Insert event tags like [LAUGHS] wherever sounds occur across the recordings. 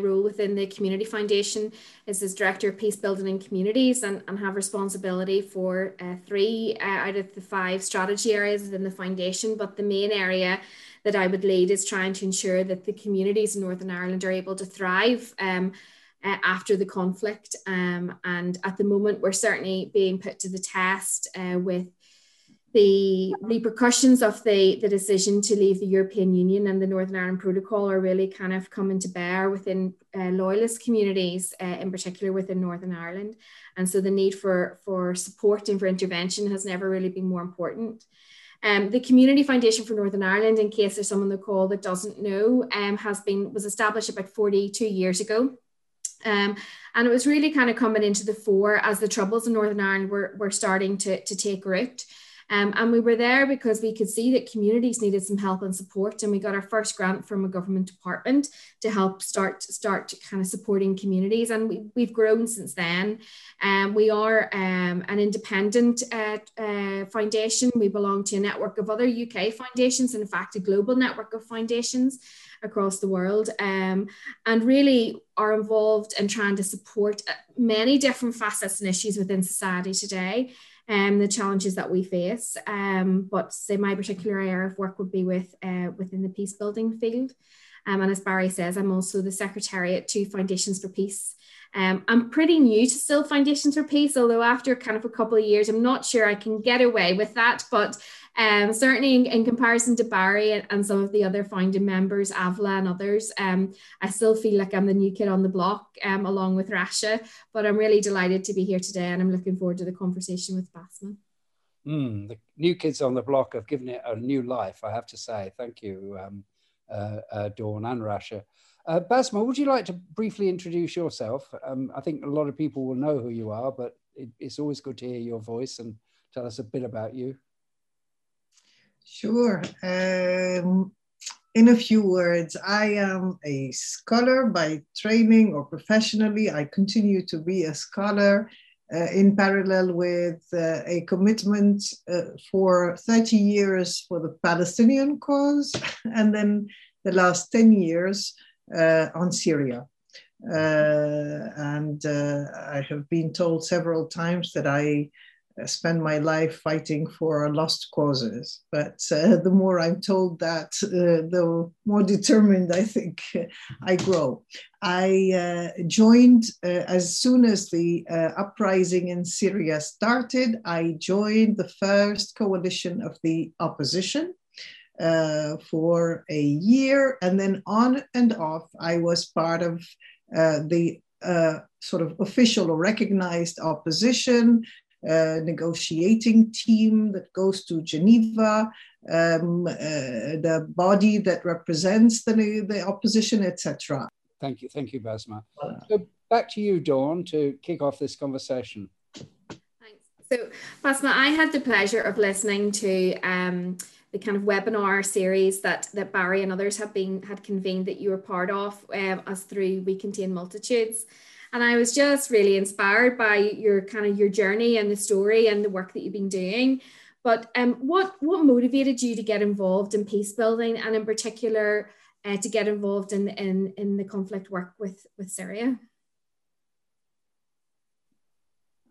role within the Community Foundation is as Director of Peace Building and Communities and, and have responsibility for uh, three uh, out of the five strategy areas within the foundation. But the main area that I would lead is trying to ensure that the communities in Northern Ireland are able to thrive. Um, uh, after the conflict. Um, and at the moment, we're certainly being put to the test uh, with the repercussions of the, the decision to leave the European Union and the Northern Ireland Protocol are really kind of coming to bear within uh, loyalist communities, uh, in particular within Northern Ireland. And so the need for, for support and for intervention has never really been more important. Um, the Community Foundation for Northern Ireland, in case there's someone on the call that doesn't know, um, has been was established about 42 years ago. Um, and it was really kind of coming into the fore as the troubles in Northern Ireland were, were starting to, to take root. Um, and we were there because we could see that communities needed some help and support. And we got our first grant from a government department to help start start kind of supporting communities. And we, we've grown since then. Um, we are um, an independent uh, uh, foundation. We belong to a network of other UK foundations, and in fact, a global network of foundations across the world um, and really are involved in trying to support uh, many different facets and issues within society today um, the challenges that we face. Um, but say my particular area of work would be with uh, within the peace building field. Um, and as Barry says, I'm also the secretariat to Foundations for Peace. Um, I'm pretty new to still Foundations for Peace, although after kind of a couple of years, I'm not sure I can get away with that. But um, certainly in, in, comparison to Barry and, and, some of the other founding members, Avla and others, um, I still feel like I'm the new kid on the block um, along with Rasha, but I'm really delighted to be here today and I'm looking forward to the conversation with Bassma. Mm, the new kids on the block have given it a new life, I have to say. Thank you, um, uh, uh, Dawn and Rasha. Uh, Bassma, would you like to briefly introduce yourself? Um, I think a lot of people will know who you are, but it, it's always good to hear your voice and tell us a bit about you. Sure. Um, in a few words, I am a scholar by training or professionally. I continue to be a scholar uh, in parallel with uh, a commitment uh, for 30 years for the Palestinian cause, [LAUGHS] and then the last 10 years uh, on Syria. Uh, and uh, I have been told several times that I spend my life fighting for lost causes. But uh, [LAUGHS] the more I'm told that, uh, the more determined I think [LAUGHS] I grow. I uh, joined uh, as soon as the uh, uprising in Syria started, I joined the first coalition of the opposition. Uh, for a year, and then on and off, I was part of the sort of official or recognized opposition, uh, negotiating team that goes to Geneva, um, uh, the body that represents the, the opposition, etc. Thank you, thank you, Bassma. So back to you, Dawn, to kick off this conversation. Thanks. So, Bassma, I had the pleasure of listening to um, the kind of webinar series that that Barry and others have been had convened that you were part of um, as through We Contain Multitudes and I was just really inspired by your kind of your journey and the story and the work that you've been doing. But um, what what motivated you to get involved in peace building and in particular uh, to get involved in, in in the conflict work with with Syria?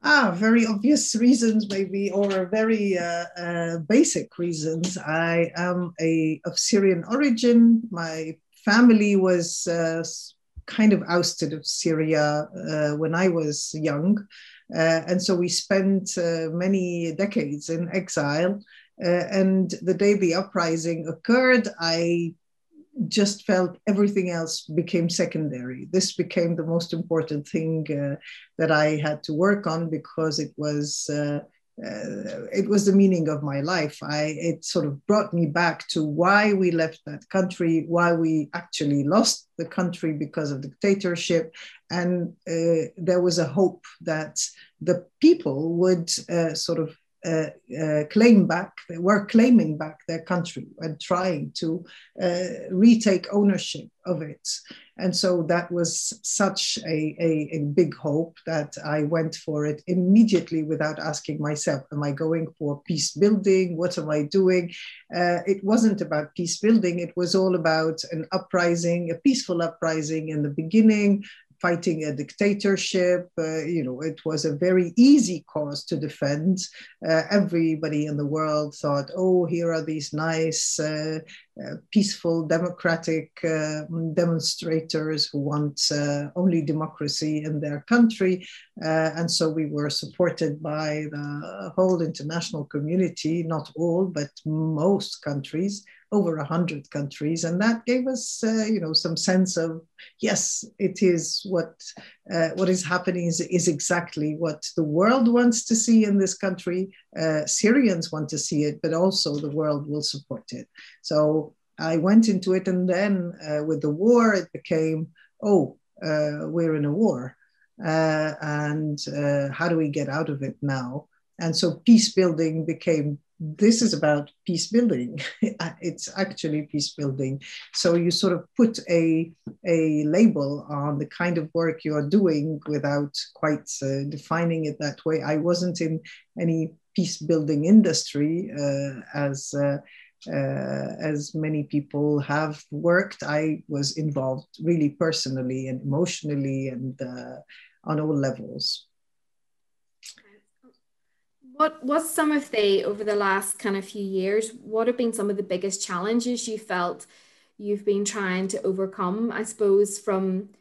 Ah, very obvious reasons, maybe, or very uh, uh, basic reasons. I am a of Syrian origin. My family was uh, kind of ousted of Syria uh, when I was young. Uh, and so we spent uh, many decades in exile. Uh, and the day the uprising occurred, I just felt everything else became secondary. This became the most important thing uh, that I had to work on because it was uh, it was the meaning of my life. I it sort of brought me back to why we left that country, why we actually lost the country because of dictatorship, and uh, there was a hope that the people would uh, sort of uh, uh, claim back, they were claiming back their country and trying to uh, retake ownership of it. And so that was such a, a, a, big hope that I went for it immediately without asking myself, Am I going for peace building? What am I doing? Uh, it wasn't about peace building, it was all about an uprising, a peaceful uprising in the beginning, fighting a dictatorship. Uh, you know, it was a very easy cause to defend. Uh, everybody in the world thought, oh, here are these nice, uh, uh peaceful, democratic uh, demonstrators who want uh, only democracy in their country. and so we were supported by the whole international community, not all, but most countries over 100 countries and that gave us uh, you know some sense of yes it is what uh, what is happening is, is exactly what the world wants to see in this country uh, syrians want to see it but also the world will support it. So i went into it and then uh, with the war it became oh uh, we're in a war uh, and how do we get out of it now and so peace building became this is about peace building. [LAUGHS] it's actually peace building. So you sort of put a, a label on the kind of work you are doing without quite uh, defining it that way. I wasn't in any peace building industry uh, as. Uh, uh, as many people have worked, I was involved really personally and emotionally and uh, on all levels. What what's some of the over the last kind of few years? What have been some of the biggest challenges you felt you've been trying to overcome? I suppose from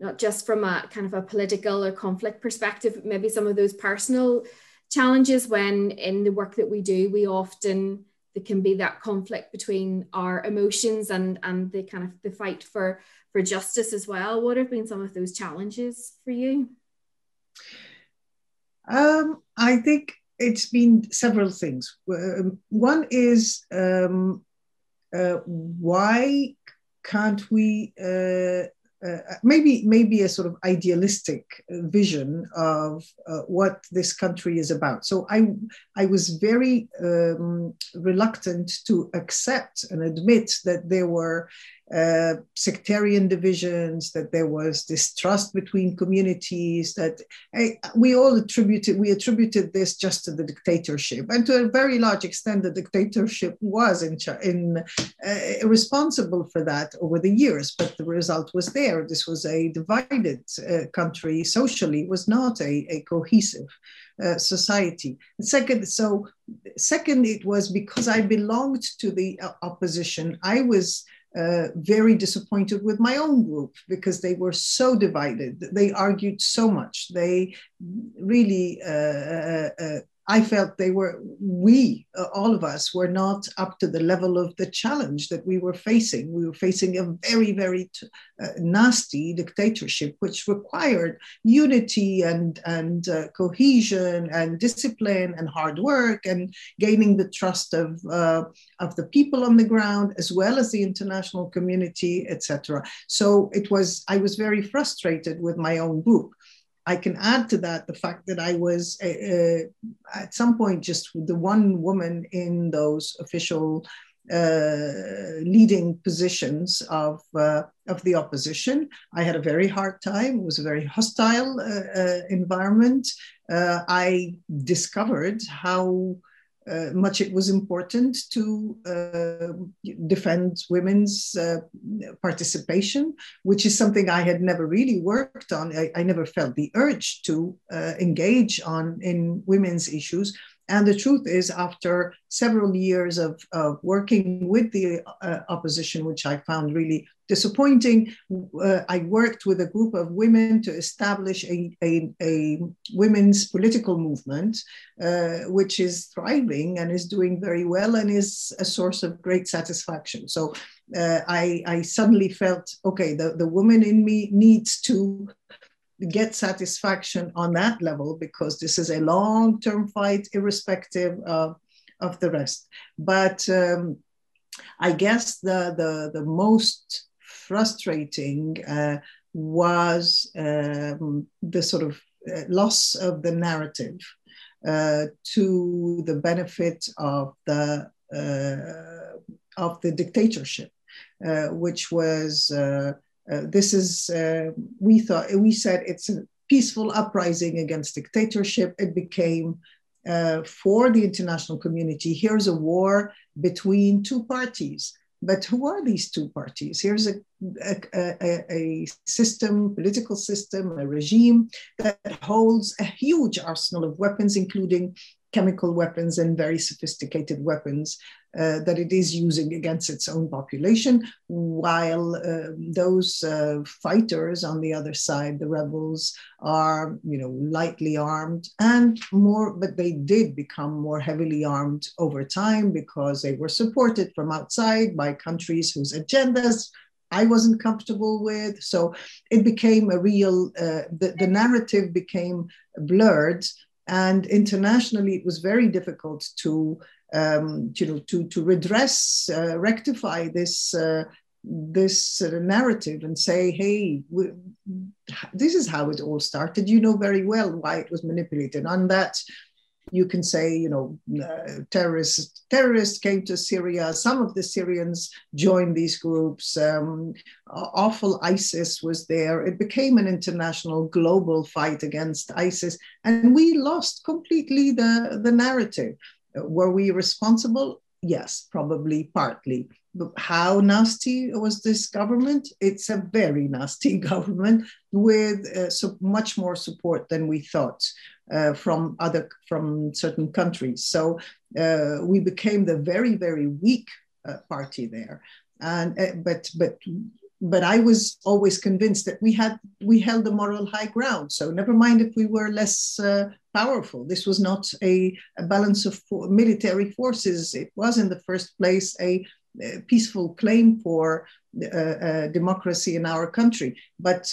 not just from a kind of a political or conflict perspective, maybe some of those personal challenges when in the work that we do, we often there can be that conflict between our emotions and and the kind of the fight for for justice as well. What have been some of those challenges for you? Um, I think it's been several things. Um, one is um, uh, why can't we uh, uh, maybe maybe a sort of idealistic vision of uh, what this country is about. So I I was very um, reluctant to accept and admit that there were uh, sectarian divisions, that there was distrust between communities, that I, we all attributed, we attributed this just to the dictatorship. And to a very large extent, the dictatorship was in, in uh, responsible for that over the years, but the result was there. This was a divided uh, country socially, was not a, a cohesive uh, society. second, so second, it was because I belonged to the uh, opposition. I was uh, very disappointed with my own group because they were so divided. They argued so much. They really uh, uh, uh I felt they were, we, uh, all of us, were not up to the level of the challenge that we were facing. We were facing a very, very t- uh, nasty dictatorship, which required unity and, and uh, cohesion and discipline and hard work and gaining the trust of, uh, of the people on the ground, as well as the international community, etc. So it was, I was very frustrated with my own group. I can add to that the fact that I was uh, uh, at some point just the one woman in those official uh, leading positions of uh, of the opposition. I had a very hard time. It was a very hostile uh, uh, environment. I discovered how uh, much it was important to uh, defend women's uh, participation, which is something I had never really worked on. I, I never felt the urge to uh, engage on in women's issues and the truth is, after several years of, of working with the uh, opposition, which I found really disappointing, uh, I worked with a group of women to establish a, a, a women's political movement, uh, which is thriving and is doing very well and is a source of great satisfaction. So uh, I, I suddenly felt okay, the, the woman in me needs to get satisfaction on that level because this is a long term fight, irrespective of, of the rest. But um, I guess the, the, the most frustrating uh, was um, the sort of uh, loss of the narrative. uh, to the benefit of the uh, of the dictatorship, uh, which was uh, uh, this is we thought we said it's a peaceful uprising against dictatorship. It became for the international community. Here's a war between two parties. But who are these two parties? Here's a, a, a, a, system, political system, a regime that holds a huge arsenal of weapons, including chemical weapons and very sophisticated weapons uh, that it is using against its own population, while uh, those uh, fighters on the other side, the rebels, are you know lightly armed and more, but they did become more heavily armed over time because they were supported from outside by countries whose agendas I wasn't comfortable with. So it became a real, uh, the, the narrative became blurred and internationally, it was very difficult to, um, you know, to, to redress, uh, rectify this, uh, this narrative and say, hey, we, this is how it all started. You know very well why it was manipulated. On that, you can say, you know, uh, terrorists terrorists came to Syria. Some of the Syrians joined these groups. Um, awful ISIS was there. It became an international global fight against ISIS, and we lost completely the the narrative. Were we responsible? Yes, probably partly. But how nasty was this government? It's a very nasty [LAUGHS] government with uh, so much more support than we thought uh, from other from certain countries. So uh, we became the very very weak uh, party there. And uh, but but but I was always convinced that we had we held the moral high ground. So never mind if we were less uh, powerful. This was not a, a balance of for military forces. It was in the first place a, a peaceful claim for uh, uh, democracy in our country. But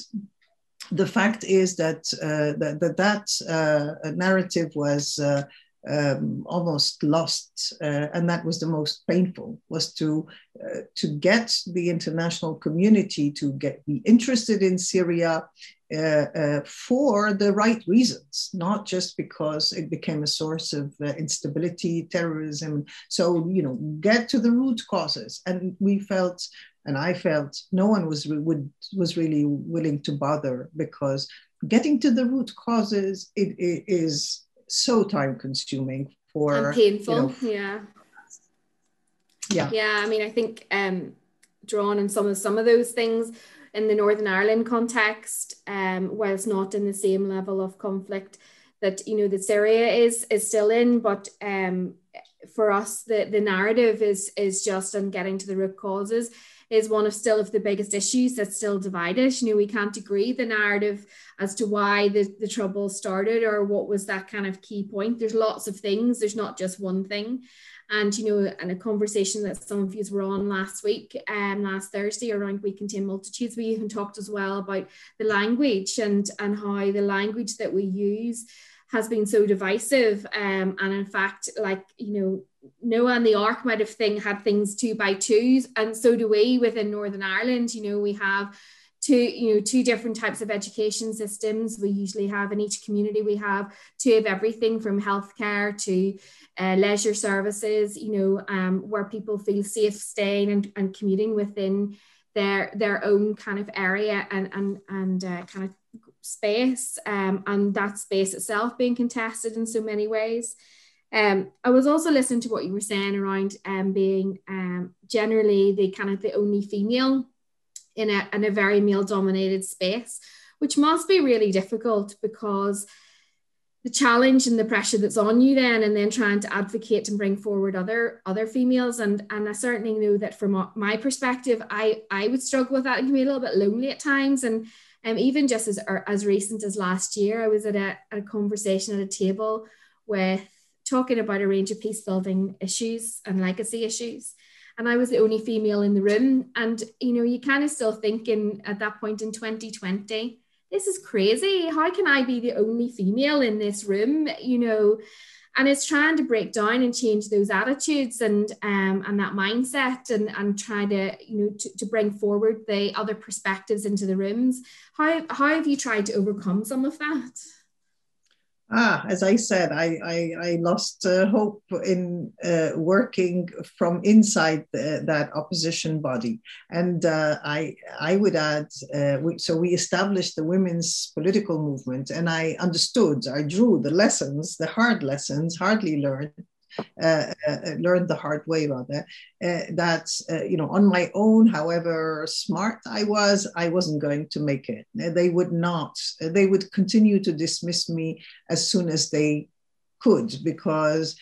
the fact is that uh, that that, that uh, narrative was uh, um, almost lost, uh, and that was the most painful. Was to uh, to get the international community to get be interested in Syria uh, for the right reasons, not just because it became a source of instability, terrorism. So you know, get to the root causes, and we felt and I felt no one was would was really willing to bother because getting to the root causes it, it is so time consuming for and painful. You know, yeah. Yeah. Yeah. I mean, I think um, drawn on some of some of those things in the Northern Ireland context, um, whilst not in the same level of conflict that you know that Syria is is still in, but um, for us the the narrative is is just on getting to the root causes is one of still of the biggest issues that still divide us. You know, we can't agree the narrative as to why the, the trouble started or what was that kind of key point. There's lots of things, there's not just one thing. And you know, and a conversation that some of you were on last week, um, last Thursday around We Contain Multitudes, we even talked as well about the language and and how the language that we use has been so divisive. Um, and in fact, like, you know, Noah and the Ark might have thing had things two by twos, and so do we within Northern Ireland. You know, we have two, you know, two different types of education systems. We usually have in each community, we have two of everything from healthcare to uh, leisure services, you know, um, where people feel safe staying and, and commuting within their their own kind of area and and and uh, kind of space um, and that space itself being contested in so many ways. Um, I was also listening to what you were saying around um, being um, generally the kind of the only female in a, in a very male dominated space, which must be really difficult because the challenge and the pressure that's on you then and then trying to advocate and bring forward other other females and and I certainly know that from my perspective I I would struggle with that and can be a little bit lonely at times and um, even just as as recent as last year, I was at a, a conversation at a table with talking about a range of peace building issues and legacy issues. And I was the only female in the room. And you know, you kind of still thinking at that point in 2020, this is crazy. How can I be the only female in this room? You know, and it's trying to break down and change those attitudes and um, and that mindset and and try to you know to, to bring forward the other perspectives into the rooms. How how have you tried to overcome some of that Ah, as I said, I, I, I lost uh, hope in uh, working from inside the, that opposition body. And uh, I, I would add, uh, we, so we established the women's political movement, and I understood, I drew the lessons, the hard lessons, hardly learned Uh, uh, uh, learned the hard way rather uh, that uh, you know on my own however smart i was i wasn't going to make it. They would not they would continue to dismiss me as soon as they could because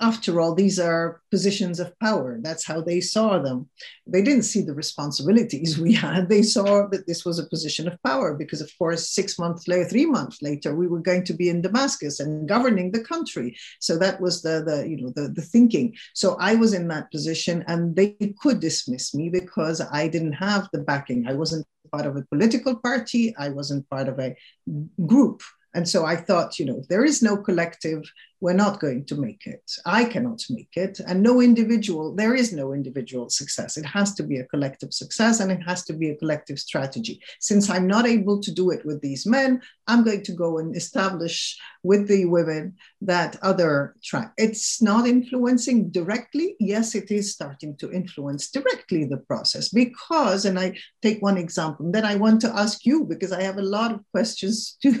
after all, these are positions of power. That's how they saw them. They didn't see the responsibilities [LAUGHS] we had. They saw that this was a position of power because, of course, six months later, three months later, we were going to be in Damascus and governing the country. So that was the, the you know the, the thinking. So I was in that position, and they could dismiss me because I didn't have the backing. I wasn't part of a political party. I wasn't part of a group. And so I thought, you know, if there is no collective we're not going to make it. I cannot make it. And no individual, there is no individual success. It has to be a collective success and it has to be a collective strategy. Since I'm not able to do it with these men, I'm going to go and establish with the women that other track. It's not influencing directly. Yes, it is starting to influence directly the process because, and I take one example, and then I want to ask you because I have a lot of questions [LAUGHS] to,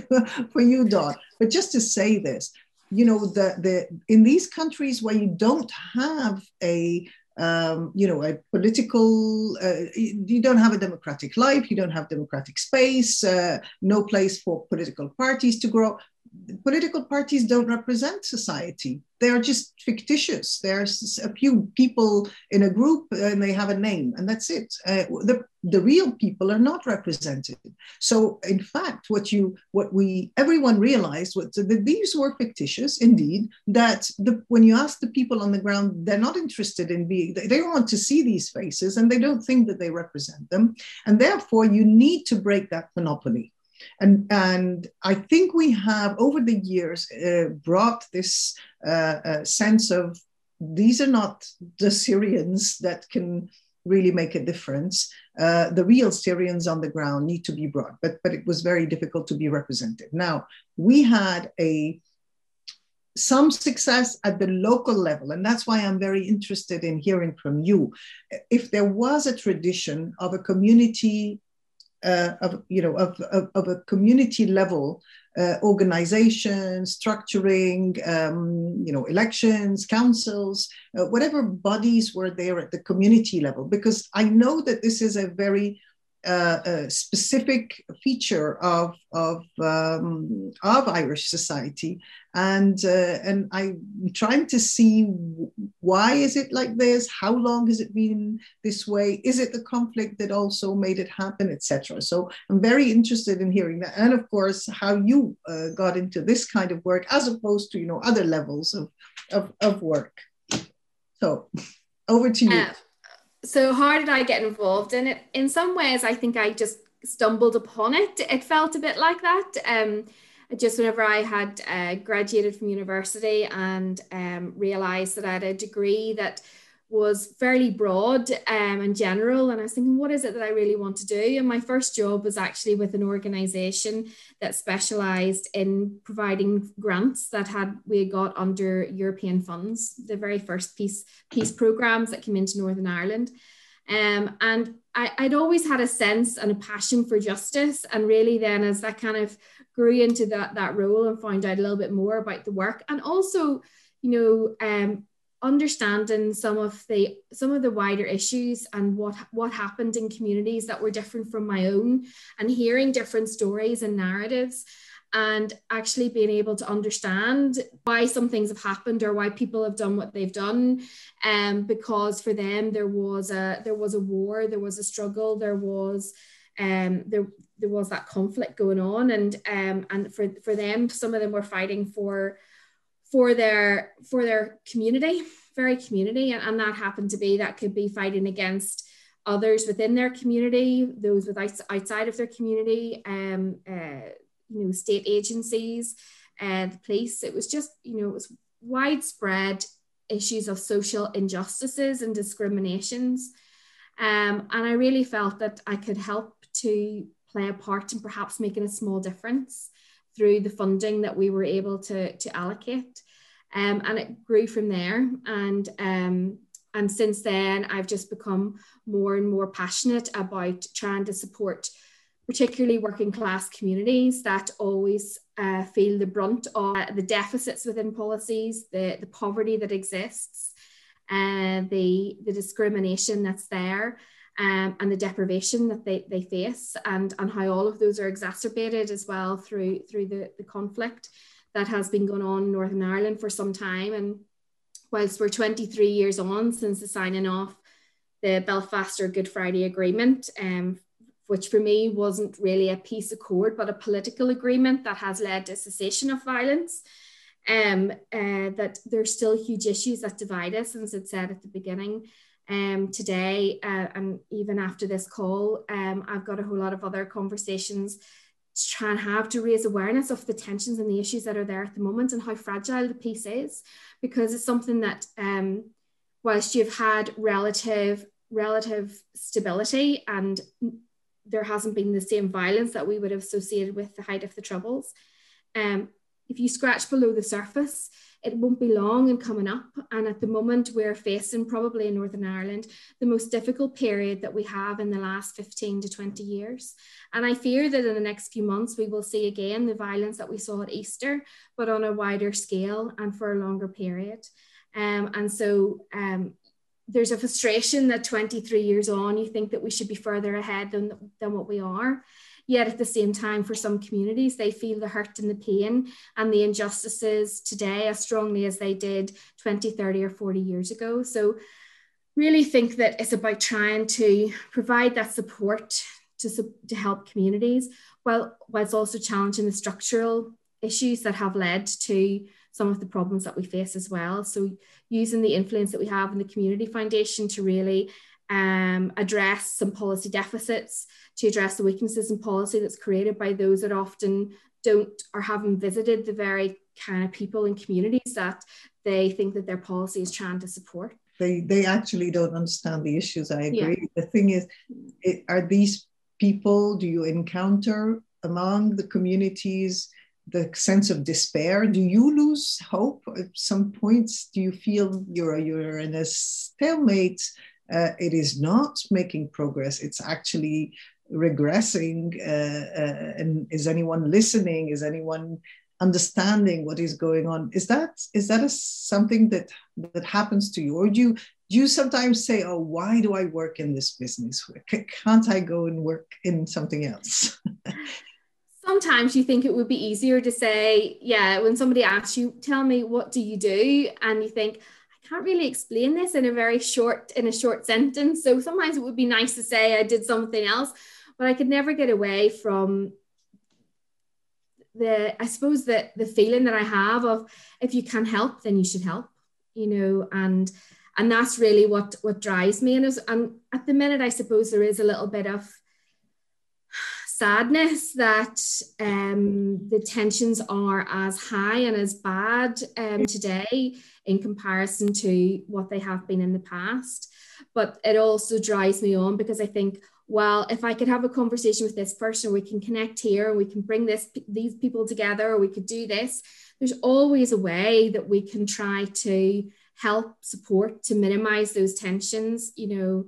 for you, Dawn. But just to say this, you know the the in these countries where you don't have a um, you know a political uh, you don't have a democratic life you don't have democratic space uh, no place for political parties to grow political parties don't represent society. They are just fictitious. There's a few people in a group and they have a name, and that's it. Uh, the, the real people are not represented. So, in fact, what you what we everyone realized was that these were fictitious, indeed. That the when you ask the people on the ground, they're not interested in being. They don't want to see these faces, and they don't think that they represent them. And therefore, you need to break that monopoly. And, and I think we have, over the years, uh, brought this uh, uh, sense of these are not the Syrians that can really make a difference. Uh, the real Syrians on the ground need to be brought, but, but it was very difficult to be represented. Now, we had a some success at the local level, and that's why I'm very interested in hearing from you. If there was a tradition of a community uh, of you know of, of, of, a community level uh, organization structuring um, you know elections councils uh, whatever bodies were there at the community level because i know that this is a very uh, a specific feature of of um, of Irish society, and uh, and I'm trying to see why is it like this? How long has it been this way? Is it the conflict that also made it happen, etc. So I'm very interested in hearing that, and of course how you uh, got into this kind of work as opposed to you know other levels of of, of work. So over to you. So how did I get involved in it? In some ways, I think I just stumbled upon it. It felt a bit like that. Um, just whenever I had uh, graduated from university and um, realized that I had a degree that was fairly broad um, and general. And I was thinking, what is it that I really want to do? And my first job was actually with an organization that specialized in providing grants that had we got under European funds, the very first peace peace programs that came into Northern Ireland. Um, and I, I'd always had a sense and a passion for justice. And really then as that kind of grew into that that role and found out a little bit more about the work and also, you know, um, understanding some of the some of the wider issues and what what happened in communities that were different from my own and hearing different stories and narratives and actually being able to understand why some things have happened or why people have done what they've done. Um, because for them there was a there was a war there was a struggle there was um, there there was that conflict going on. And um, and for for them some of them were fighting for for their for their community, very community, and, and that happened to be that could be fighting against others within their community, those with outside of their community, um, uh, you know, state agencies, and the police. It was just, you know, it was widespread issues of social injustices and discriminations. Um, and I really felt that I could help to play a part in perhaps making a small difference through the funding that we were able to, to allocate. Um, and it grew from there. And um, and since then, I've just become more and more passionate about trying to support, particularly working class communities that always uh, feel the brunt of the deficits within policies, the, the poverty that exists, uh, the, the discrimination that's there. Um, and the deprivation that they, they face and, and how all of those are exacerbated as well through through the, the conflict that has been going on in Northern Ireland for some time. And whilst we're 23 years on since the signing off the Belfast or Good Friday Agreement, um, which for me wasn't really a peace accord, but a political agreement that has led to cessation of violence. Um, uh, that there's still huge issues that divide us, as I said at the beginning. Um, today, uh, and even after this call, um, I've got a whole lot of other conversations to try and have to raise awareness of the tensions and the issues that are there at the moment and how fragile the peace is, because it's something that, um, whilst you've had relative relative stability and there hasn't been the same violence that we would have associated with the height of the troubles. Um, if you scratch below the surface, it won't be long in coming up. And at the moment, we're facing probably in Northern Ireland the most difficult period that we have in the last 15 to 20 years. And I fear that in the next few months, we will see again the violence that we saw at Easter, but on a wider scale and for a longer period. Um, and so um, there's a frustration that 23 years on, you think that we should be further ahead than, than what we are. Yet at the same time, for some communities, they feel the hurt and the pain and the injustices today as strongly as they did 20, 30, or 40 years ago. So, really think that it's about trying to provide that support to, to help communities while whilst also challenging the structural issues that have led to some of the problems that we face as well. So using the influence that we have in the community foundation to really um, address some policy deficits, to address the weaknesses in policy that's created by those that often don't or haven't visited the very kind of people and communities that they think that their policy is trying to support. They, they actually don't understand the issues. I agree. Yeah. The thing is, it, are these people, do you encounter among the communities the sense of despair? Do you lose hope at some points? Do you feel you're, you're in a stalemate? Uh, it is not making progress. It's actually regressing. Uh, uh, and is anyone listening? Is anyone understanding what is going on? Is that is that a, something that that happens to you, or do you do you sometimes say, "Oh, why do I work in this business? Can't I go and work in something else?" [LAUGHS] sometimes you think it would be easier to say, yeah, when somebody asks you, tell me what do you do? And you think, I can't really explain this in a very short, in a short sentence. So sometimes it would be nice to say I did something else, but I could never get away from the, I suppose that the feeling that I have of if you can help, then you should help, you know, and and that's really what what drives me. And, and at the minute, I suppose there is a little bit of sadness that um, the tensions are as high and as bad um, today in comparison to what they have been in the past. But it also drives me on because I think, well, if I could have a conversation with this person, we can connect here we can bring this these people together, or we could do this. There's always a way that we can try to help support to minimize those tensions, you know.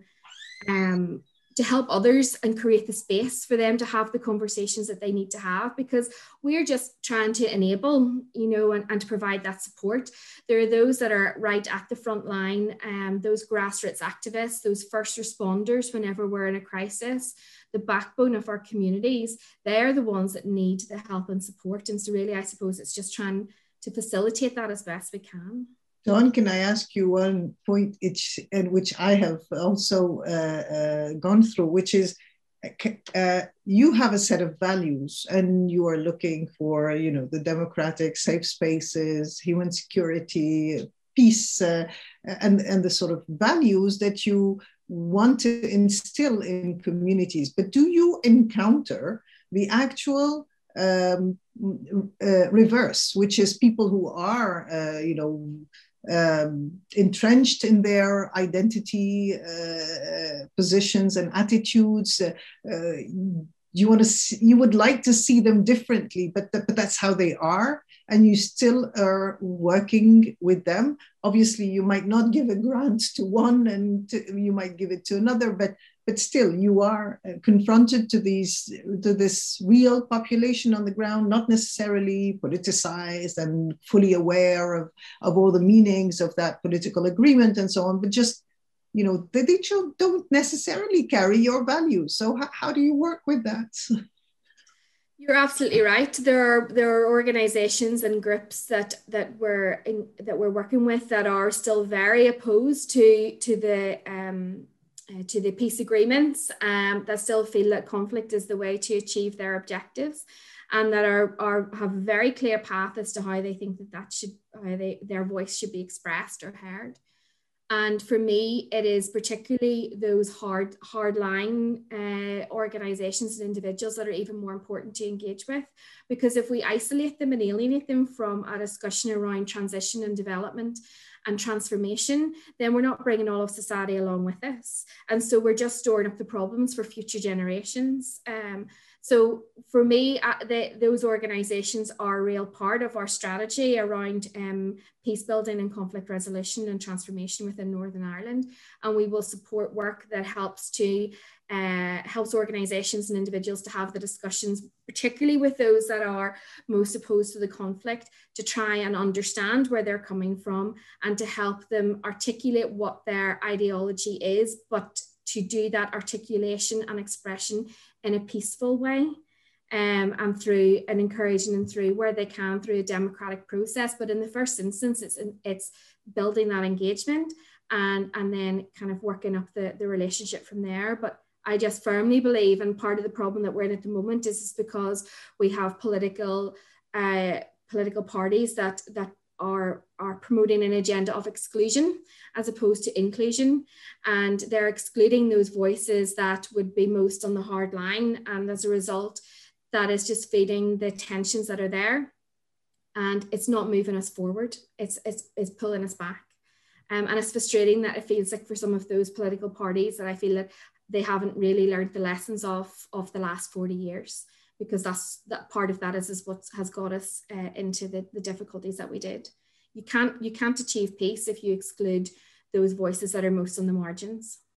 Um, to help others and create the space for them to have the conversations that they need to have because we're just trying to enable you know and, and to provide that support. There are those that are right at the front line um, those grassroots activists those first responders whenever we're in a crisis the backbone of our communities they're the ones that need the help and support. And so really i suppose it's just trying to facilitate that as best we can Dawn, can I ask you one point, which, and which I have also uh, uh, gone through, which is uh, you have a set of values and you are looking for, you know, the democratic safe spaces, human security, peace, uh, and, and the sort of values that you want to instill in communities. But do you encounter the actual um, uh, reverse, which is people who are, uh, you know, um, entrenched in their identity uh, positions and attitudes. Uh, you want to you would like to see them differently but, th- but that's how they are and you still are working with them. Obviously you might not give a grant to one and to, you might give it to another but but still you are uh, confronted to these to this real population on the ground not necessarily politicized and fully aware of, of all the meanings of that political agreement and so on but just you know they, they don't necessarily carry your values so how, how do you work with that [LAUGHS] You're absolutely right. There are there are organisations and groups that that we're in, that we're working with that are still very opposed to to the um, uh, to the peace agreements um, that still feel that conflict is the way to achieve their objectives and that are, are have a very clear path as to how they think that that should how they their voice should be expressed or heard and for me it is particularly those hard hard line uh, organizations and individuals that are even more important to engage with because if we isolate them and alienate them from a discussion around transition and development and transformation, then we're not bringing all of society along with us. And so we're just storing up the problems for future generations. Um, so for me, uh, the, those organisations are a real part of our strategy around um, peace building and conflict resolution and transformation within Northern Ireland. And we will support work that helps to uh, helps organisations and individuals to have the discussions, particularly with those that are most opposed to the conflict, to try and understand where they're coming from and to help them articulate what their ideology is, but to do that articulation and expression in a peaceful way. Um, and through and encouraging them through where they can through a democratic process. But in the first instance, it's it's building that engagement and and then kind of working up the, the relationship from there. But I just firmly believe, and part of the problem that we're in at the moment is, is because we have political uh, political parties that that are are promoting an agenda of exclusion as opposed to inclusion, and they're excluding those voices that would be most on the hard line, and as a result, that is just feeding the tensions that are there, and it's not moving us forward. It's it's it's pulling us back. Um, and it's frustrating that it feels like for some of those political parties that I feel that they haven't really learned the lessons of of the last 40 years because that's that part of that is, is what has got us uh, into the, the difficulties that we did. You can't you can't achieve peace if you exclude those voices that are most on the margins